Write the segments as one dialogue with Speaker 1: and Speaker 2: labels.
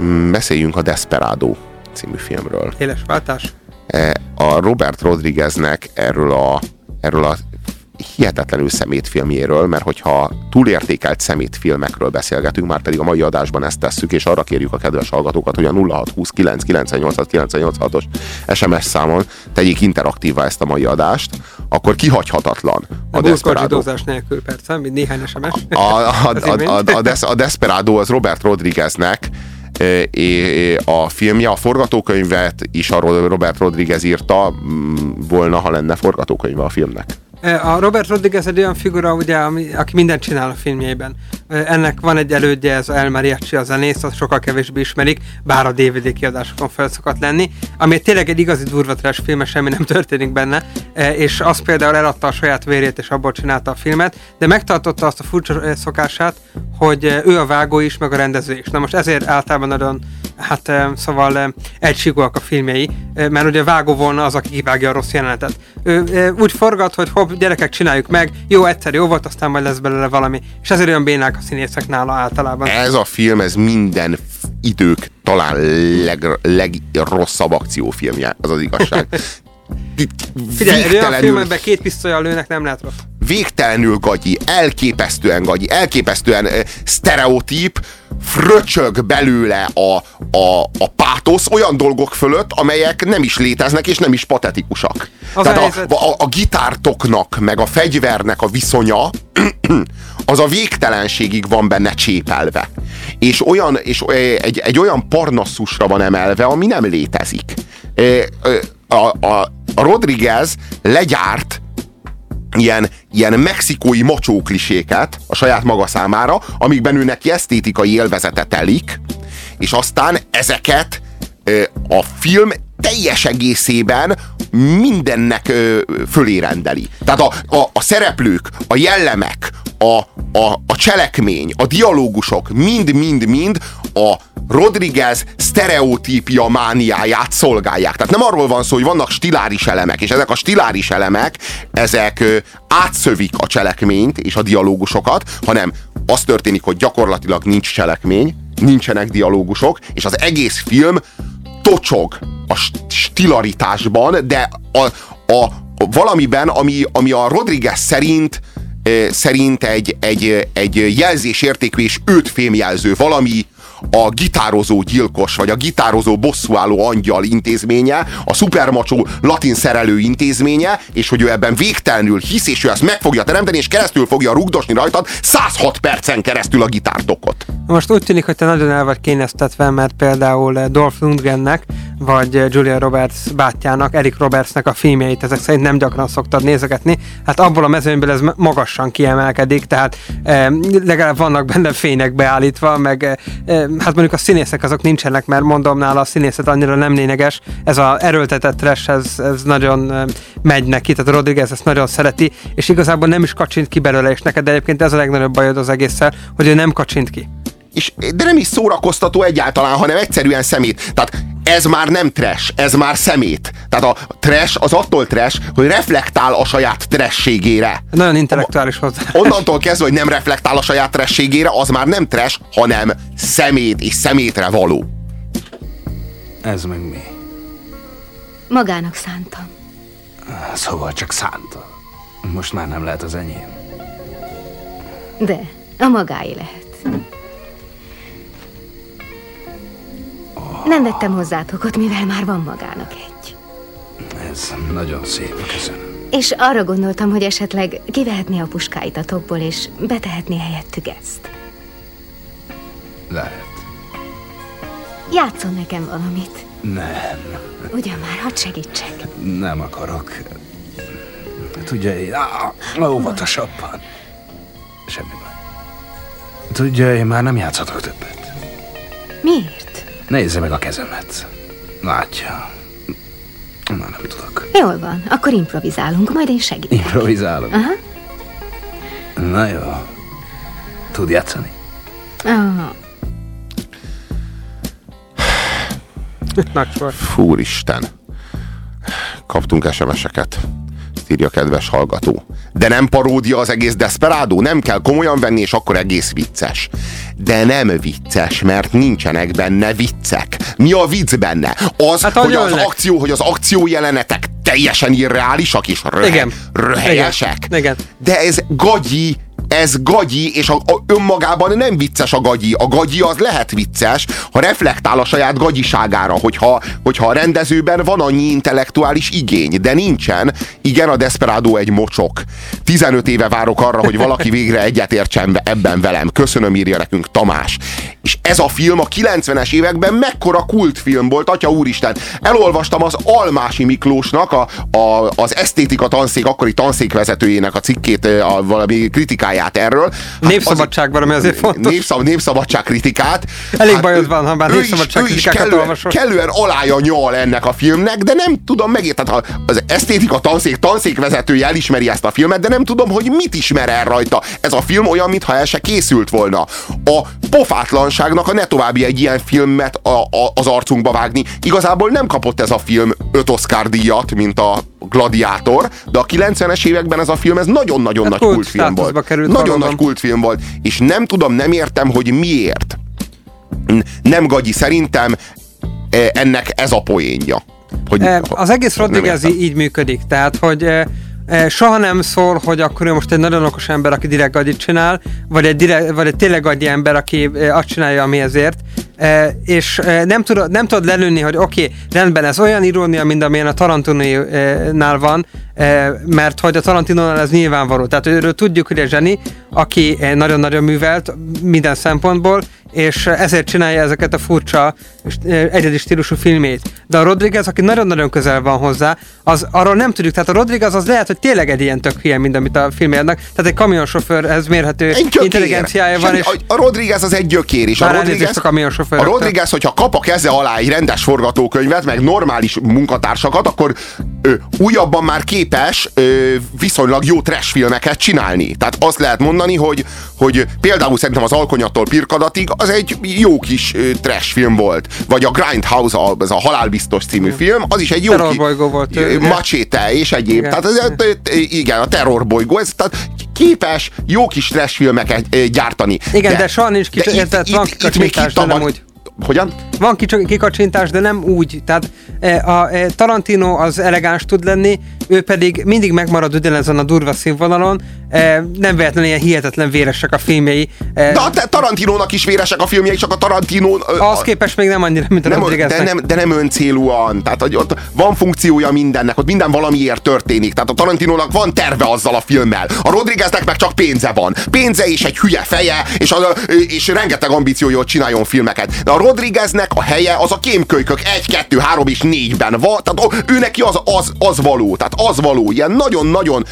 Speaker 1: mm, beszéljünk a Desperado című filmről.
Speaker 2: Éles váltás?
Speaker 1: E, a Robert Rodrigueznek erről a, erről a hihetetlenül szemétfilmjéről, mert hogyha túlértékelt szemétfilmekről beszélgetünk, már pedig a mai adásban ezt tesszük, és arra kérjük a kedves hallgatókat, hogy a 0629 98 os SMS számon tegyék interaktívvá ezt a mai adást, akkor kihagyhatatlan
Speaker 2: a, a Desperado. nélkül persze, mint néhány SMS.
Speaker 1: A, a, a, a, a, Des, a Desperado az Robert Rodrigueznek a filmje, a forgatókönyvet is a Robert Rodriguez írta volna, ha lenne forgatókönyve a filmnek.
Speaker 2: A Robert Rodriguez egy olyan figura, ugye, ami, aki mindent csinál a filmjében. Ennek van egy elődje, ez a El Mariachi, a zenész, azt sokkal kevésbé ismerik, bár a DVD kiadásokon fel szokott lenni, ami tényleg egy igazi durva trash film, semmi nem történik benne, és az például eladta a saját vérét, és abból csinálta a filmet, de megtartotta azt a furcsa szokását, hogy ő a vágó is, meg a rendező is. Na most ezért általában nagyon, hát szóval egységúak a filmjei, mert ugye vágó volna az, aki kivágja a rossz jelenetet. Ő úgy forgat, hogy hopp, gyerekek, csináljuk meg, jó, egyszer jó volt, aztán majd lesz belőle valami. És ezért olyan bénák a színészek nála általában.
Speaker 1: Ez a film, ez minden idők talán leg, legrosszabb akciófilmje, az az igazság.
Speaker 2: Figyelj, egy olyan filmben két pisztolyal lőnek, nem lehet rossz.
Speaker 1: Végtelenül gagyi, elképesztően gagyi, elképesztően uh, sztereotíp, fröcsög belőle a, a, a pátosz olyan dolgok fölött, amelyek nem is léteznek és nem is patetikusak. Az Tehát a, a, a gitártoknak, meg a fegyvernek a viszonya az a végtelenségig van benne csépelve. És, olyan, és egy, egy olyan parnasszusra van emelve, ami nem létezik. A, a, a Rodriguez legyárt ilyen, ilyen mexikói macsókliséket a saját maga számára, amikben ő neki esztétikai élvezete telik, és aztán ezeket a film teljes egészében mindennek fölé rendeli. Tehát a, a, a szereplők, a jellemek, a, a, a cselekmény, a dialógusok mind-mind-mind a Rodriguez sztereotípia mániáját szolgálják. Tehát nem arról van szó, hogy vannak stiláris elemek, és ezek a stiláris elemek, ezek ö, átszövik a cselekményt és a dialógusokat, hanem az történik, hogy gyakorlatilag nincs cselekmény, nincsenek dialógusok, és az egész film tocsog a stilaritásban, de a, a, a valamiben, ami, ami a Rodriguez szerint szerint egy, egy, egy jelzésértékű és őt fémjelző valami, a gitározó gyilkos, vagy a gitározó bosszúálló angyal intézménye, a szupermacsó latin szerelő intézménye, és hogy ő ebben végtelenül hisz, és ő ezt meg fogja teremteni, és keresztül fogja rugdosni rajtad 106 percen keresztül a gitártokot.
Speaker 2: Most úgy tűnik, hogy te nagyon el vagy kényeztetve, mert például Dolph Lundgrennek, vagy Julia Roberts bátyjának, Eric Robertsnek a filmjeit ezek szerint nem gyakran szoktad nézegetni. Hát abból a mezőnyből ez magasan kiemelkedik, tehát e, legalább vannak benne fények beállítva, meg e, hát mondjuk a színészek azok nincsenek, mert mondom nála a színészet annyira nem lényeges. Ez a erőltetett trash, ez, ez nagyon megy neki, tehát Rodriguez ezt nagyon szereti, és igazából nem is kacsint ki belőle, és neked egyébként ez a legnagyobb bajod az egésszel, hogy ő nem kacsint ki.
Speaker 1: És, de nem is szórakoztató egyáltalán, hanem egyszerűen szemét. Tehát ez már nem trash, ez már szemét. Tehát a trash az attól trash, hogy reflektál a saját trashségére.
Speaker 2: Nagyon intellektuális hozzá.
Speaker 1: Onnantól kezdve, hogy nem reflektál a saját trashségére, az már nem trash, hanem szemét és szemétre való.
Speaker 3: Ez meg mi?
Speaker 4: Magának szántam.
Speaker 3: Szóval csak szánta. Most már nem lehet az enyém.
Speaker 4: De, a magáé lehet. Nem vettem hozzá tokot, mivel már van magának egy.
Speaker 3: Ez nagyon szép, köszönöm.
Speaker 4: És arra gondoltam, hogy esetleg kivehetné a puskáit a tokból, és betehetné helyettük ezt.
Speaker 3: Lehet.
Speaker 4: Játszon nekem valamit.
Speaker 3: Nem.
Speaker 4: Ugyan már, hadd segítsek.
Speaker 3: Nem akarok. Tudja, én... Ah, óvatosabban. Semmi baj. Tudja, én már nem játszhatok többet.
Speaker 4: Miért?
Speaker 3: Nézze meg a kezemet. Látja. Már nem tudok.
Speaker 4: Jól van, akkor improvizálunk, majd én segítek.
Speaker 3: Improvizálunk?
Speaker 4: Aha.
Speaker 3: Na jó. Tud játszani?
Speaker 4: Oh.
Speaker 1: Fúristen. Kaptunk SMS-eket. írja kedves hallgató. De nem paródia az egész Desperado? Nem kell komolyan venni, és akkor egész vicces. De nem vicces, mert nincsenek benne viccek. Mi a vicc benne? Az,
Speaker 2: Hát,
Speaker 1: hogy az
Speaker 2: ölnek.
Speaker 1: akció, hogy az akció jelenetek teljesen irreálisak és röhe,
Speaker 2: Igen.
Speaker 1: röhelyesek.
Speaker 2: Igen. Igen.
Speaker 1: De ez gagyi, ez gagyi, és a, a, önmagában nem vicces a gagyi. A gagyi az lehet vicces, ha reflektál a saját gagyiságára, hogyha, hogyha a rendezőben van annyi intellektuális igény, de nincsen. Igen, a Desperado egy mocsok. 15 éve várok arra, hogy valaki végre egyetértsen ebben velem. Köszönöm, írja nekünk Tamás. És ez a film a 90-es években mekkora kultfilm volt, atya úristen. Elolvastam az Almási Miklósnak, a, a, az esztétika tanszék, akkori tanszékvezetőjének a cikkét, a valami kritikáját erről. Hát
Speaker 2: Népszabadságban, ami azért fontos.
Speaker 1: Népszab, népszabadság kritikát.
Speaker 2: Elég bajod van, ha már népszabadság kritikákat
Speaker 1: kellően,
Speaker 2: olvasol.
Speaker 1: kellően alája nyal ennek a filmnek, de nem tudom megérteni. Tehát az esztétika tanszék, tanszékvezetője elismeri ezt a filmet, de nem tudom, hogy mit ismer el rajta. Ez a film olyan, mintha el se készült volna. A pofátlanságnak a ne további egy ilyen filmet a, a, az arcunkba vágni. Igazából nem kapott ez a film öt Oscar díjat, mint a Gladiátor, de a 90-es években ez a film ez nagyon-nagyon
Speaker 2: Hát
Speaker 1: nagy
Speaker 2: kult
Speaker 1: kultfilm volt.
Speaker 2: került
Speaker 1: Nagyon
Speaker 2: valóban.
Speaker 1: nagy kultfilm volt, és nem tudom, nem értem, hogy miért. Nem gagyi, szerintem eh, ennek ez a poénja. Hogy,
Speaker 2: Eh, Az egész Rodriguez így működik, tehát, hogy eh, soha nem szól, hogy akkor ő most egy nagyon okos ember, aki direkt gagyit csinál, vagy egy, direkt, vagy egy tényleg gagyi ember, aki azt csinálja, ami ezért, eh, és nem, tudod, nem tudod lelőni, hogy oké, okay, rendben, ez olyan irónia, mint amilyen a Tarantino-nál van, eh, mert hogy a Tarantinónál ez nyilvánvaló. Tehát őről tudjuk, hogy egy zseni, aki eh, nagyon-nagyon művelt minden szempontból, és ezért csinálja ezeket a furcsa eh, egyedi stílusú filmét. De a Rodriguez, aki nagyon-nagyon közel van hozzá, az arról nem tudjuk. Tehát a Rodriguez az lehet, hogy tényleg egy ilyen tök hülye, mint amit a filmjének. Tehát egy kamionsofőrhez mérhető intelligenciája van, és
Speaker 1: a, a Rodriguez az egy gyökér, és a Rodriguez,
Speaker 2: a kamionsofőröktől.
Speaker 1: a Rodriguez, hogyha kap a keze alá egy rendes forgatókönyvet, meg normális munkatársakat, akkor ö, újabban már képes ö, viszonylag jó trash filmeket csinálni. Tehát azt lehet mondani, hogy, hogy például szerintem az Alkonyattól Pirkadatig az egy jó kis ö, trash film volt. Vagy a Grindhouse, a- ez a Halálbiztos című film, az is egy jó
Speaker 2: Terrorbolygó volt, ugye?
Speaker 1: Macséte és egyéb.
Speaker 2: Igen.
Speaker 1: Tehát ez, igen, a terrorbolygó, ez tehát képes jó kis trash filmeket gyártani.
Speaker 2: Igen, de soha nincs kicsi- érted, van kikacsintás, de nem úgy.
Speaker 1: Hogyan?
Speaker 2: Van kicsi- kikacsintás, de nem úgy. Tehát eh, a eh, Tarantino az elegáns tud lenni, ő pedig mindig megmarad ugyanezen a durva színvonalon, eh, nem véletlenül ilyen hihetetlen véresek a filmjei.
Speaker 1: De a Tarantinónak is véresek a filmjei, csak a Tarantino...
Speaker 2: Az
Speaker 1: a-
Speaker 2: képest még nem annyira, mint a
Speaker 1: nem, de, nem, de nem öncélúan. Tehát hogy ott van funkciója mindennek, ott minden valamiért történik. Tehát a Tarantinónak van terve azzal a filmmel. A Rodrigueznek meg csak pénze van. Pénze és egy hülye feje, és, a, és rengeteg ambíciója, hogy csináljon filmeket. De a Rodrigueznek a helye az a kémkölykök 1, 2, 3 és 4-ben van. Tehát ő neki az, az, az való. Tehát az való. Ilyen nagyon-nagyon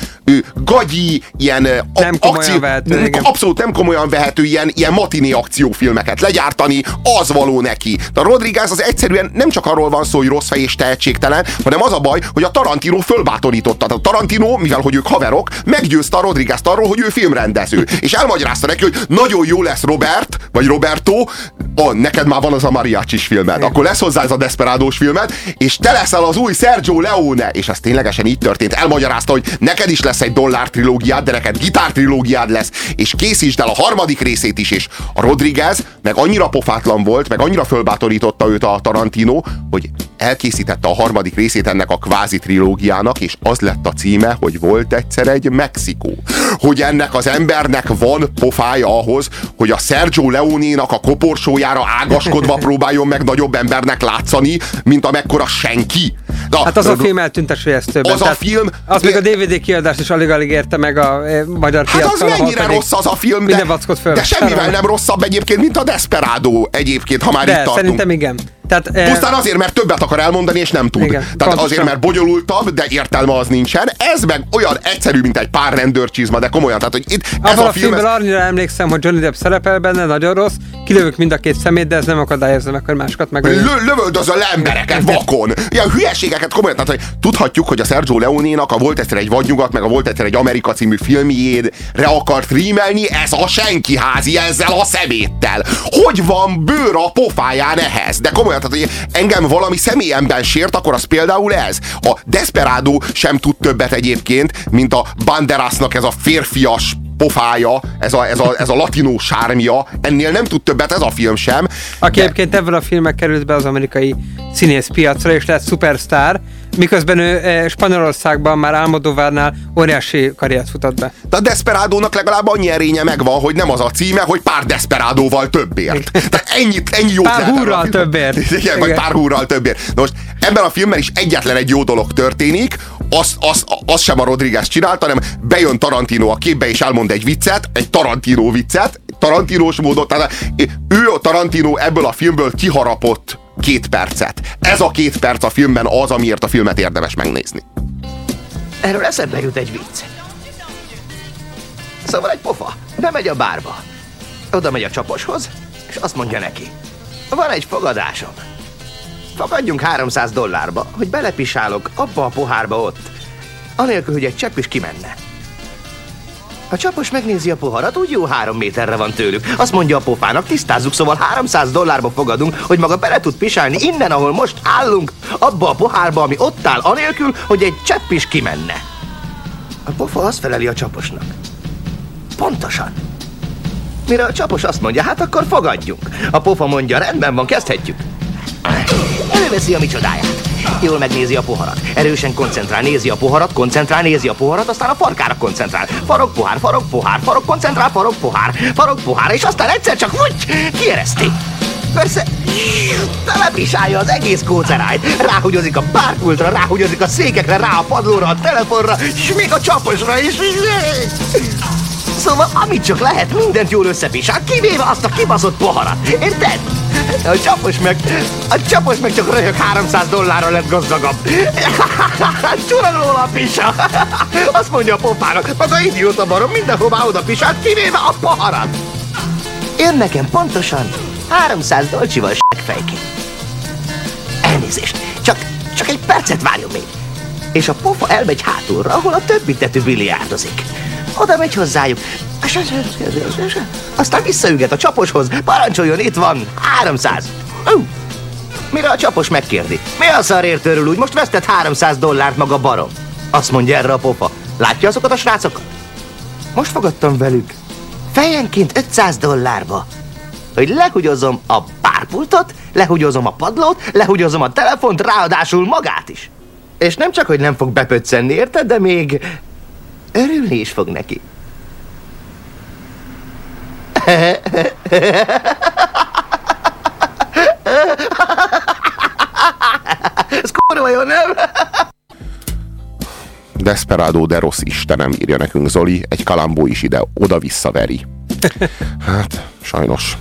Speaker 1: gagyi, ilyen
Speaker 2: Nem komolyan vehető, igen.
Speaker 1: abszolút nem komolyan vehető ilyen, ilyen matiné akciófilmeket legyártani, az való neki. De a Rodriguez az egyszerűen nem csak arról van szó, hogy rossz fej és tehetségtelen, hanem az a baj, hogy a Tarantino fölbátorította. Tehát a Tarantino, mivel hogy ők haverok, meggyőzte a Rodriguez arról, hogy ő filmrendező. És elmagyarázta neki, hogy nagyon jó lesz Robert, vagy Roberto, a, neked már van az a mariachis filmed, akkor lesz hozzá ez a Desperadós filmed, és te leszel az új Sergio Leone, és ez ténylegesen így történt. Elmagyarázta, hogy neked is lesz egy dollár trilógiád, de neked gitár trilógiád lesz, és készítsd el a harmadik részét is, és a Rodriguez meg annyira pofátlan volt, meg annyira fölbátorította őt a Tarantino, hogy elkészítette a harmadik részét ennek a kvázi trilógiának, és az lett a címe, hogy volt egyszer egy Mexikó. Hogy ennek az embernek van pofája ahhoz, hogy a Sergio Leone-nak a koporsójára ágaskodva próbáljon meg nagyobb embernek látszani, mint amekkora senki. Na,
Speaker 2: Hát az a film eltünteső ezt többen.
Speaker 1: Az a film-
Speaker 2: Az még a DVD kiadást is alig-alig érte meg a magyar
Speaker 1: Hát az
Speaker 2: piacon.
Speaker 1: mennyire rossz az a film, de, de semmivel nem rosszabb egyébként, mint a Desperado egyébként, ha már itt
Speaker 2: De
Speaker 1: tartunk.
Speaker 2: szerintem igen. Tehát, eh,
Speaker 1: Pusztán azért, mert többet akar elmondani, és nem tud.
Speaker 2: Igen,
Speaker 1: Tehát
Speaker 2: pontosan.
Speaker 1: azért, mert bonyolultabb, de értelme az nincsen. Ez meg olyan egyszerű, mint egy pár rendőrcsizma, de komolyan. Tehát, hogy itt ez
Speaker 2: Abban
Speaker 1: a
Speaker 2: a
Speaker 1: film...
Speaker 2: filmben
Speaker 1: Ez,
Speaker 2: annyira emlékszem, hogy Johnny Depp szerepel benne, nagyon rossz, kilövök mind a két szemét, de ez nem akadályozza meg, hogy másokat meg.
Speaker 1: lö, lövöldözöl embereket vakon. Ilyen hülyeségeket komolyan. Tehát, hogy tudhatjuk, hogy a Sergio Leone-nak a Volt egyszer egy vadnyugat, meg a Volt egyszer egy Amerika című filmjére akart rímelni, ez a senki házi ezzel a szeméttel. Hogy van bőr a pofáján ehhez? De komolyan, tehát, hogy engem valami személyemben sért, akkor az például ez. A Desperado sem tud többet egyébként, mint a Banderasnak ez a férfias pofája, ez a, ez a, ez a latinó sármia, ennél nem tud többet ez a film sem.
Speaker 2: Aki de... egyébként ebből a filmek került be az amerikai színészpiacra, és lett szupersztár, miközben ő e, Spanyolországban már Álmodóvárnál óriási karriert futott be.
Speaker 1: De a Desperádónak legalább annyi erénye megvan, hogy nem az a címe, hogy pár Desperádóval többért. Tehát ennyit, ennyi jót
Speaker 2: Pár húrral többért.
Speaker 1: Igen, Igen, vagy pár húrral többért. Na most ebben a filmben is egyetlen egy jó dolog történik, azt, az, az sem a Rodriguez csinálta, hanem bejön Tarantino a képbe és elmond egy viccet, egy Tarantino viccet, Tarantinós módon, tehát ő a Tarantino ebből a filmből kiharapott két percet. Ez a két perc a filmben az, amiért a filmet érdemes megnézni.
Speaker 5: Erről eszembe jut egy vicc. Szóval egy pofa bemegy a bárba. Oda megy a csaposhoz, és azt mondja neki. Van egy fogadásom. Fogadjunk 300 dollárba, hogy belepisálok abba a pohárba ott. Anélkül, hogy egy csepp is kimenne. A csapos megnézi a poharat, úgy jó három méterre van tőlük. Azt mondja a pofának, tisztázzuk, szóval 300 dollárba fogadunk, hogy maga bele tud pisálni innen, ahol most állunk, abba a pohárba, ami ott áll, anélkül, hogy egy csepp is kimenne. A pofa azt feleli a csaposnak. Pontosan. Mire a csapos azt mondja, hát akkor fogadjunk. A pofa mondja, rendben van, kezdhetjük. Előveszi a micsodáját. Jól megnézi a poharat. Erősen koncentrál, nézi a poharat, koncentrál, nézi a poharat, aztán a farkára koncentrál. Farok, pohár, farok, pohár, farok, koncentrál, farok, pohár, farok, pohár, és aztán egyszer csak úgy kiereszti. Persze, telepisálja az egész kócerájt. Ráhugyozik a párpultra, ráhugyozik a székekre, rá a padlóra, a telefonra, és még a csaposra is. Szóval amit csak lehet, mindent jól összepisál, kivéve azt a kibaszott poharat. Érted? A csapos meg, a csapos meg csak röhög 300 dollárra lett gazdagabb. Csulag róla a pisa. Azt mondja a pofának, maga idióta barom, mindenhová oda pisál, kivéve a poharat. Én nekem pontosan 300 dolcsival fejként. Elnézést, csak, csak egy percet várjon még. És a pofa elmegy hátulra, ahol a többi tetű biliárdozik. Oda megy hozzájuk. Aztán visszaüget a csaposhoz. Parancsoljon, itt van. 300. Uh. Mire a csapos megkérdi. Mi a szarért örül úgy? Most vesztett 300 dollárt maga barom. Azt mondja erre a pofa. Látja azokat a srácokat? Most fogadtam velük. Fejenként 500 dollárba. Hogy lehugyozom a párpultot, lehugyozom a padlót, lehugyozom a telefont, ráadásul magát is. És nem csak, hogy nem fog bepöccenni, érted, de még Örülni is fog neki. Ez kurva jó, nem?
Speaker 1: Desperado de rossz Istenem, írja nekünk Zoli, egy kalambó is ide, oda veri. Hát, sajnos.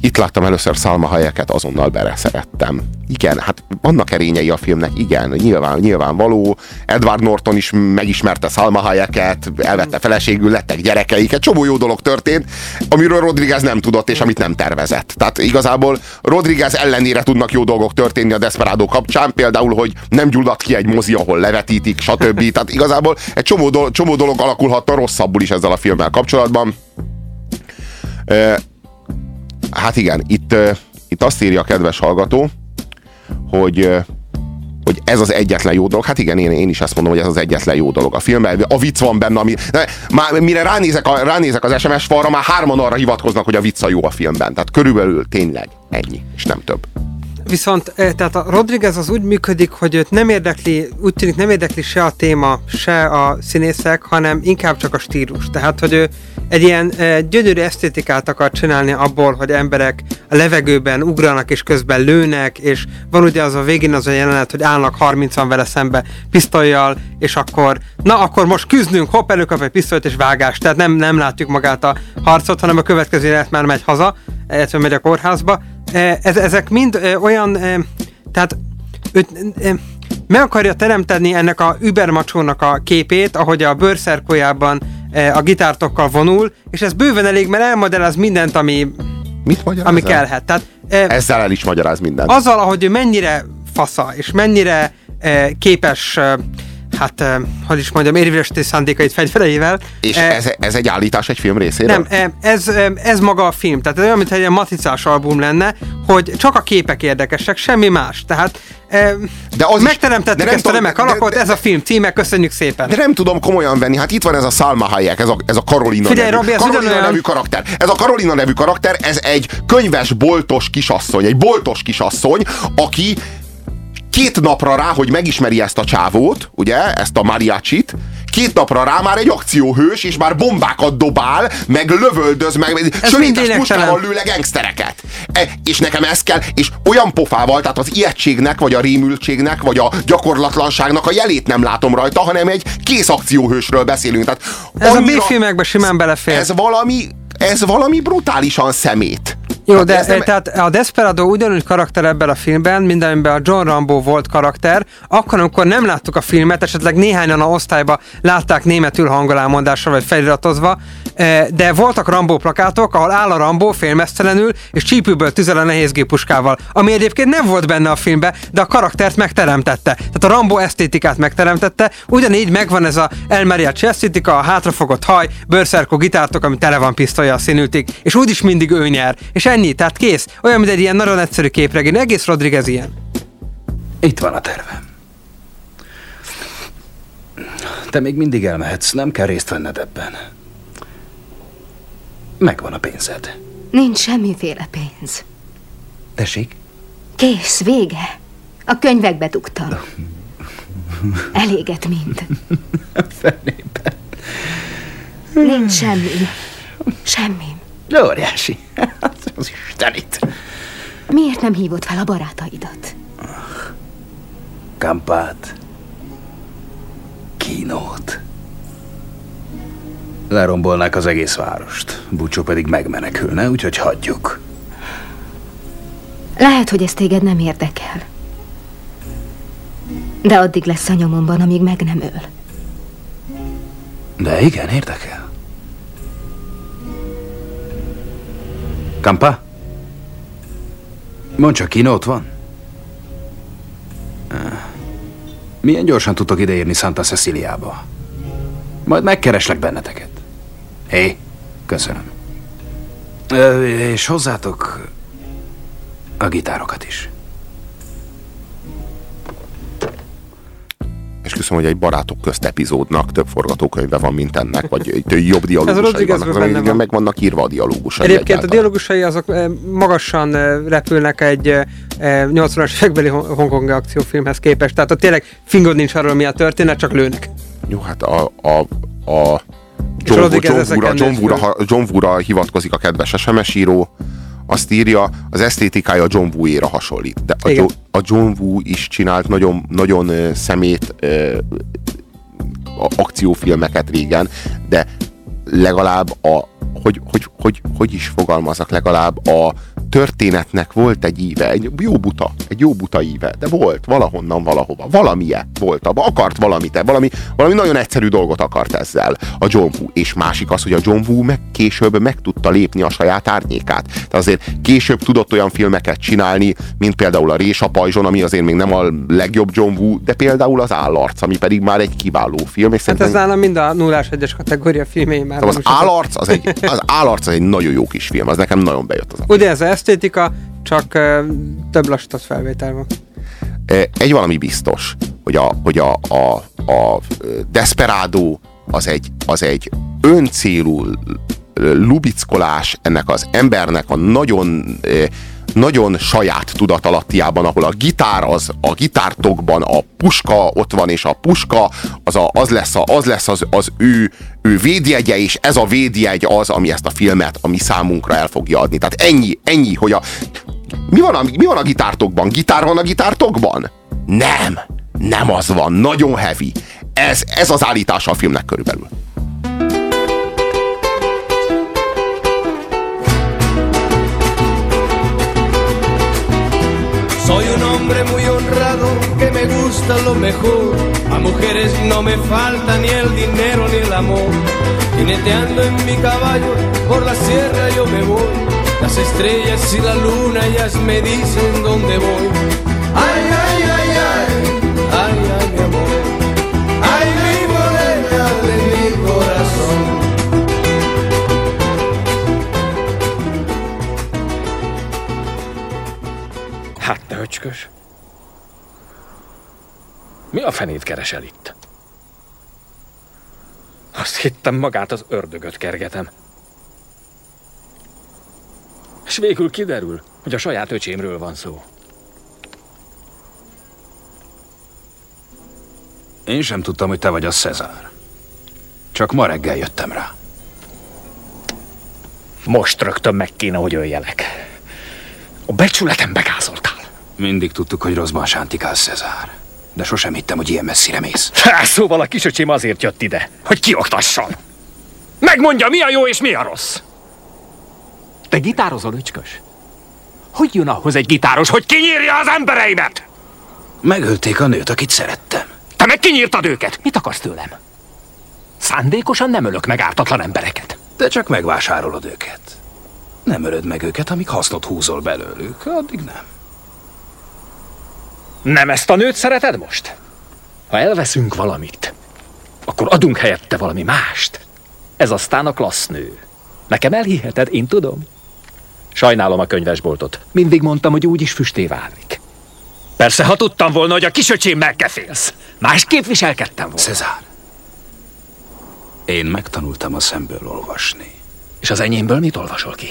Speaker 1: Itt láttam először Salma Hayeket, azonnal szerettem. Igen, hát vannak erényei a filmnek, igen, nyilván, nyilvánvaló. Edward Norton is megismerte Salma Hayeket, elvette feleségül, lettek gyerekeik, egy csomó jó dolog történt, amiről Rodriguez nem tudott, és amit nem tervezett. Tehát igazából Rodriguez ellenére tudnak jó dolgok történni a Desperado kapcsán, például, hogy nem gyulladt ki egy mozi, ahol levetítik, stb. Tehát igazából egy csomó, dolog, csomó dolog alakulhatta rosszabbul is ezzel a filmmel kapcsolatban. Hát igen, itt, itt azt írja a kedves hallgató, hogy hogy ez az egyetlen jó dolog. Hát igen, én, én is azt mondom, hogy ez az egyetlen jó dolog a filmben. A vicc van benne, ami... De, már, mire ránézek, a, ránézek az SMS falra, már hárman arra hivatkoznak, hogy a vicca jó a filmben. Tehát körülbelül tényleg ennyi, és nem több.
Speaker 2: Viszont tehát a Rodriguez az úgy működik, hogy őt nem érdekli, úgy tűnik nem érdekli se a téma, se a színészek, hanem inkább csak a stílus. Tehát, hogy ő egy ilyen gyönyörű esztétikát akar csinálni abból, hogy emberek a levegőben ugranak és közben lőnek, és van ugye az a végén az a jelenet, hogy állnak 30-an vele szembe pisztolyjal, és akkor, na akkor most küzdünk, hopp, előkap egy pisztolyt és vágás. Tehát nem, nem látjuk magát a harcot, hanem a következő jelenet már megy haza, illetve megy a kórházba. Ez, ezek mind olyan, tehát őt, meg akarja teremteni ennek a übermacsónak a képét, ahogy a bőrszerkójában a gitártokkal vonul, és ez bőven elég, mert elmagyaráz mindent, ami,
Speaker 1: Mit
Speaker 2: ami kellhet. Tehát,
Speaker 1: Ezzel el is magyaráz mindent.
Speaker 2: Azzal, ahogy ő mennyire fasza, és mennyire képes hát, eh, hogy is mondjam, érvényesíti szándékait fegyvereivel.
Speaker 1: És
Speaker 2: Eh,
Speaker 1: ez, ez egy állítás egy film részéről?
Speaker 2: nem, eh, ez, ez maga a film. Tehát ez olyan, mintha egy ilyen matricás album lenne, hogy csak a képek érdekesek, semmi más. Tehát eh,
Speaker 1: De az is-
Speaker 2: megteremtettük
Speaker 1: de
Speaker 2: ezt a
Speaker 1: tudom,
Speaker 2: remek
Speaker 1: de- de-
Speaker 2: alakot,
Speaker 1: de-
Speaker 2: ez a film címe, köszönjük szépen.
Speaker 1: De nem tudom komolyan venni, hát itt van ez a Salma Hayek, ez a, ez a Karolina
Speaker 2: Figyelj,
Speaker 1: nevű,
Speaker 2: Robi, ez
Speaker 1: Karolina
Speaker 2: ugyanolyan-
Speaker 1: nevű karakter. Ez a Karolina nevű karakter, ez egy könyves boltos kisasszony, egy boltos kisasszony, aki két napra rá, hogy megismeri ezt a csávót, ugye, ezt a mariachit, két napra rá már egy akcióhős, és már bombákat dobál, meg lövöldöz, meg
Speaker 2: mind
Speaker 1: sörétes puskával lő le gangstereket. E, és nekem ez kell, és olyan pofával, tehát az ijegységnek, vagy a rémültségnek, vagy a gyakorlatlanságnak a jelét nem látom rajta, hanem egy kész akcióhősről beszélünk. Tehát
Speaker 2: Ez a
Speaker 1: annyira-
Speaker 2: B-filmekbe simán belefér.
Speaker 1: Ez valami, ez valami brutálisan szemét.
Speaker 2: Jó, de
Speaker 1: ez nem-
Speaker 2: tehát a Desperado ugyanúgy karakter ebben a filmben, mint amiben a John Rambo volt karakter, akkor, amikor nem láttuk a filmet, esetleg néhányan a osztályba látták németül hangolámondással vagy feliratozva, eh, de voltak Rambo plakátok, ahol áll a Rambo félmeztelenül, és csípőből tüzel a nehézgépuskával, ami egyébként nem volt benne a filmben, de a karaktert megteremtette. Tehát a Rambo esztétikát megteremtette, ugyanígy megvan ez a El Mariachi esztétika, a hátrafogott haj, bőrszerkó gitártok, ami tele van pisztolya a színültig, és úgyis mindig ő nyer. És ennyi, tehát kész. Olyan, mint egy ilyen nagyon egyszerű képregény. Egész Rodriguez ilyen.
Speaker 3: Itt van a tervem. Te még mindig elmehetsz, nem kell részt venned ebben. Megvan a pénzed.
Speaker 4: Nincs semmiféle pénz.
Speaker 3: Tessék?
Speaker 4: Kész, vége. A könyvekbe dugtam. Eléget mind.
Speaker 3: Fenében.
Speaker 4: Nincs semmi. Semmi.
Speaker 3: Óriási. Az Istenit.
Speaker 4: Miért nem hívott fel a barátaidat?
Speaker 3: Kampát. Kínót. Lerombolnák az egész várost. Búcsú pedig megmenekülne, úgyhogy hagyjuk.
Speaker 4: Lehet, hogy ez téged nem érdekel. De addig lesz a nyomomban, amíg meg nem öl.
Speaker 3: De igen, érdekel. Kampa? Mondd csak, Kino ott van? Milyen gyorsan tudtok ideérni Santa Ceciliába? Majd megkereslek benneteket. Hé, köszönöm. Ö, és hozzátok a gitárokat is.
Speaker 1: És köszönöm, hogy egy barátok közt epizódnak több forgatókönyve van, mint ennek, vagy egy jobb dialógusai vannak,
Speaker 2: benne van.
Speaker 1: meg vannak írva a dialógusai
Speaker 2: Egyébként a
Speaker 1: egyáltalán.
Speaker 2: dialógusai azok eh, magasan eh, repülnek egy eh, 80-as évekbeli Hong- Hongkongi akciófilmhez képest. Tehát ott tényleg fingod nincs arról, mi a történet, csak lőnek.
Speaker 1: Jó, hát a, a, a John, John, John, Woo-ra,
Speaker 2: föl.
Speaker 1: ha- John Woo-ra hivatkozik a kedves SMS író, azt írja, az esztétikája John Woo-éra hasonlít. De a, jo, a John Woo is csinált nagyon, nagyon szemét ö, a- akciófilmeket régen, de legalább a, hogy, hogy, hogy, hogy is fogalmaznak, legalább a történetnek volt egy íve, egy jó buta, egy jó buta íve, de volt valahonnan valahova, valamilyen volt abban, akart valamit, valami, valami nagyon egyszerű dolgot akart ezzel a John Woo, és másik az, hogy a John Woo meg később meg tudta lépni a saját árnyékát. Tehát azért később tudott olyan filmeket csinálni, mint például a Rés a pajzson, ami azért még nem a legjobb John Woo, de például az Állarc, ami pedig már egy kiváló film, és
Speaker 2: Hát ez
Speaker 1: szerintem
Speaker 2: nálam mind a 0 1 kategória filmjei már.
Speaker 1: Az
Speaker 2: az-
Speaker 1: állarc az egy, az állarc egy nagyon jó kis film, az nekem nagyon bejött az.
Speaker 2: Ugye ez az esztétika, csak uh, több lassított felvétel van.
Speaker 1: Egy valami biztos, hogy a, hogy a, a, a Desperado az egy, az egy öncélú lubickolás ennek az embernek a nagyon nagyon saját tudatalattiában, ahol a gitár az, a gitártokban a puska ott van, és a puska az, a, az lesz, a, az, lesz az, az ő, ő védjegye, és ez a védjegy az, ami ezt a filmet a mi számunkra el fogja adni. Tehát ennyi, ennyi, hogy a, mi van, a, mi van a gitártokban? Gitár van a gitártokban? Nem, nem az van, nagyon heavy. Ez, ez az állítása a filmnek körülbelül.
Speaker 6: Soy un hombre muy honrado que me gusta lo mejor. A mujeres no me falta ni el dinero ni el amor. Jineteando en mi caballo por la sierra yo me voy. Las estrellas y la luna ellas me dicen dónde voy. Ay, ay, ay, ay, ay, ay, mi amor.
Speaker 7: Ay, mi morena de mi corazón. A fenét keresel itt? Azt hittem magát az ördögöt kergetem. És végül kiderül, hogy a saját öcsémről van szó.
Speaker 3: Én sem tudtam, hogy te vagy a Cezár. Csak ma reggel jöttem rá.
Speaker 7: Most rögtön meg kéne, hogy öljelek. A becsületem begázoltál.
Speaker 3: Mindig tudtuk, hogy rosszban sántikálsz, Cezár. De sosem hittem, hogy ilyen messzire mész.
Speaker 7: Há, szóval a kisöcsém azért jött ide, hogy kioktasson. Megmondja, mi a jó és mi a rossz. Te gitározol, öcskös? Hogy jön ahhoz egy gitáros, hogy kinyírja az embereimet?
Speaker 3: Megölték a nőt, akit szerettem.
Speaker 7: Te meg kinyírtad őket. Mit akarsz tőlem? Szándékosan nem ölök meg ártatlan embereket.
Speaker 3: Te csak megvásárolod őket. Nem ölöd meg őket, amíg hasznot húzol belőlük. Addig nem.
Speaker 7: Nem ezt a nőt szereted most? Ha elveszünk valamit, akkor adunk helyette valami mást. Ez aztán a klassz nő. Nekem elhiheted, én tudom. Sajnálom a könyvesboltot. Mindig mondtam, hogy úgy is füsté válik. Persze, ha tudtam volna, hogy a kisöcsémmel kefélsz. Másképp viselkedtem volna.
Speaker 3: Cezár. Én megtanultam a szemből olvasni.
Speaker 7: És az enyémből mit olvasol ki?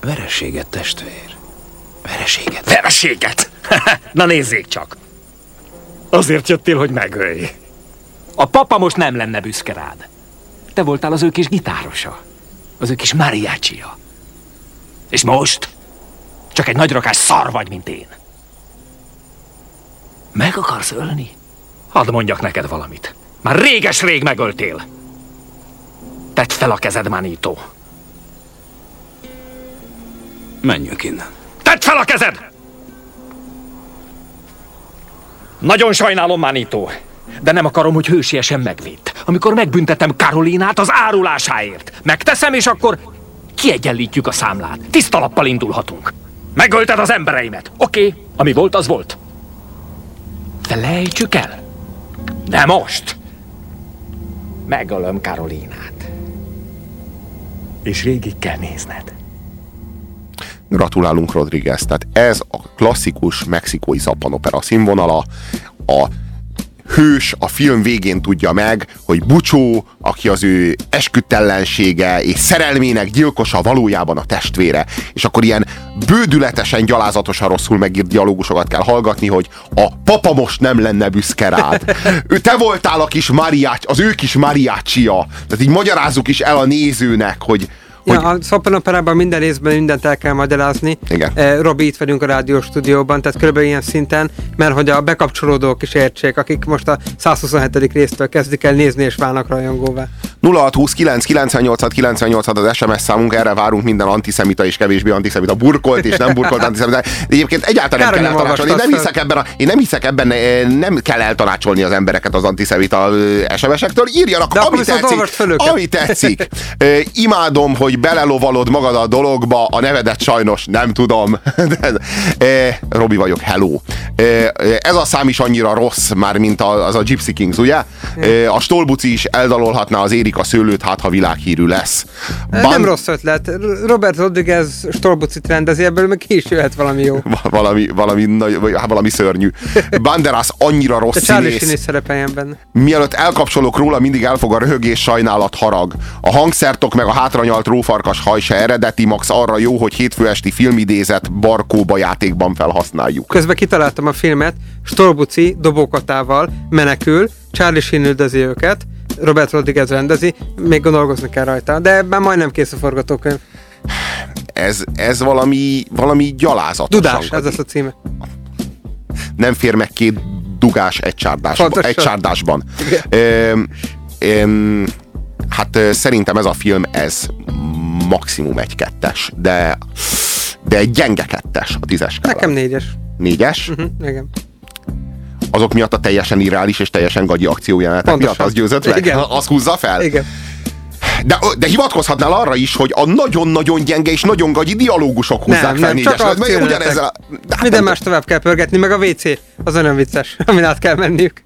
Speaker 3: Vereséget, testvér. Vereséget.
Speaker 7: Vereséget! Na nézzék csak! Azért jöttél, hogy megölj. A papa most nem lenne büszke rád. Te voltál az ő kis gitárosa. Az ő kis mariachia. És most? Csak egy nagyrakás szar vagy, mint én. Meg akarsz ölni? Hadd mondjak neked valamit. Már réges-rég megöltél. Tedd fel a kezed, Manito.
Speaker 3: Menjünk innen.
Speaker 7: Tedd fel a kezed! Nagyon sajnálom, Manito, de nem akarom, hogy hősiesen megvéd. Amikor megbüntetem Karolinát az árulásáért. Megteszem, és akkor kiegyenlítjük a számlát. Tiszta lappal indulhatunk. Megölted az embereimet. Oké, ami volt, az volt. Felejtsük el. De most. Megölöm Karolinát. És végig kell nézned.
Speaker 1: Gratulálunk Rodriguez. Tehát ez a klasszikus mexikói zappanopera színvonala. A hős a film végén tudja meg, hogy Bucsó, aki az ő esküdtellensége és szerelmének gyilkosa valójában a testvére. És akkor ilyen bődületesen, gyalázatosan rosszul megírt dialógusokat kell hallgatni, hogy a papa most nem lenne büszke rád. Ő te voltál a kis mariács, az ő kis mariácsia. Tehát így magyarázzuk is el a nézőnek, hogy,
Speaker 2: Ja, a szoppanoperában minden részben mindent el kell magyarázni.
Speaker 1: Igen.
Speaker 2: Eh, Robi, itt vagyunk a rádiós stúdióban, tehát körülbelül ilyen szinten, mert hogy a bekapcsolódók is értsék, akik most a 127. résztől kezdik el nézni és válnak rajongóvá.
Speaker 1: 0629 98 98 az SMS számunk, erre várunk minden antiszemita és kevésbé antiszemita, burkolt és nem burkolt antiszemita. De egyébként egyáltalán
Speaker 2: Kár,
Speaker 1: nem kell eltanácsolni. Én nem hiszek ebben, a, én nem hiszek ebben, eh, nem kell eltanácsolni az embereket az antiszemita eh, SMS-ektől. Írjanak,
Speaker 2: De
Speaker 1: ami tetszik. Ami tetszik. Imádom, hogy belelovalod magad a dologba, a nevedet sajnos nem tudom. Eh, Robi vagyok, hello. Eh, Ez a szám is annyira rossz már, mint a- az a Gypsy Kings, ugye? Eh, A Stolbuci is eldalolhatná az Érika szőlőt, hát ha világhírű lesz.
Speaker 2: Ban... Nem rossz ötlet. Robert Rodriguez Stolbucit rendezi, ebből meg ki is jöhet valami jó.
Speaker 1: Va- valami, valami, nagy- vagy hát valami szörnyű. Banderas annyira rossz
Speaker 2: De Charlie
Speaker 1: színész.
Speaker 2: szerepeljen benne.
Speaker 1: Mielőtt elkapcsolok róla, mindig elfog a röhögés, sajnálat, harag. A hangszertok meg a hátranyalt rófarkas haj se eredeti, max arra jó, hogy hétfő esti filmidézet barkóba játékban felhasználjuk.
Speaker 2: Közben kitaláltam a filmet, Stolbuci dobókatával menekül, Charlie Sheen üldözi őket, Robert Rodriguez rendezi, még gondolkozni kell rajta, de már majdnem kész a forgatókönyv.
Speaker 1: Ez, ez valami, valami gyalázatos.
Speaker 2: Dudás, ez az a címe.
Speaker 1: Nem fér meg két dugás egy csárdásban. Egy csárdásban. Öm, öm, hát szerintem ez a film, ez maximum egy kettes, de, de egy gyenge kettes a tízes skálán.
Speaker 2: Nekem négyes.
Speaker 1: Négyes?
Speaker 2: Uh-huh, igen.
Speaker 1: Azok miatt a teljesen irreális és teljesen gagyi akciójelenetek miatt az győzött meg?
Speaker 2: Igen.
Speaker 1: Az húzza fel?
Speaker 2: Igen.
Speaker 1: De, de hivatkozhatnál arra is, hogy a nagyon-nagyon gyenge és nagyon gagyi dialógusok húzzák
Speaker 2: Nem,
Speaker 1: fel
Speaker 2: nem,
Speaker 1: négyes.
Speaker 2: csak
Speaker 1: ugyanezzel a- hát
Speaker 2: Minden
Speaker 1: nem-
Speaker 2: más tovább kell pörgetni, meg a WC, az olyan vicces, amin át kell menniük.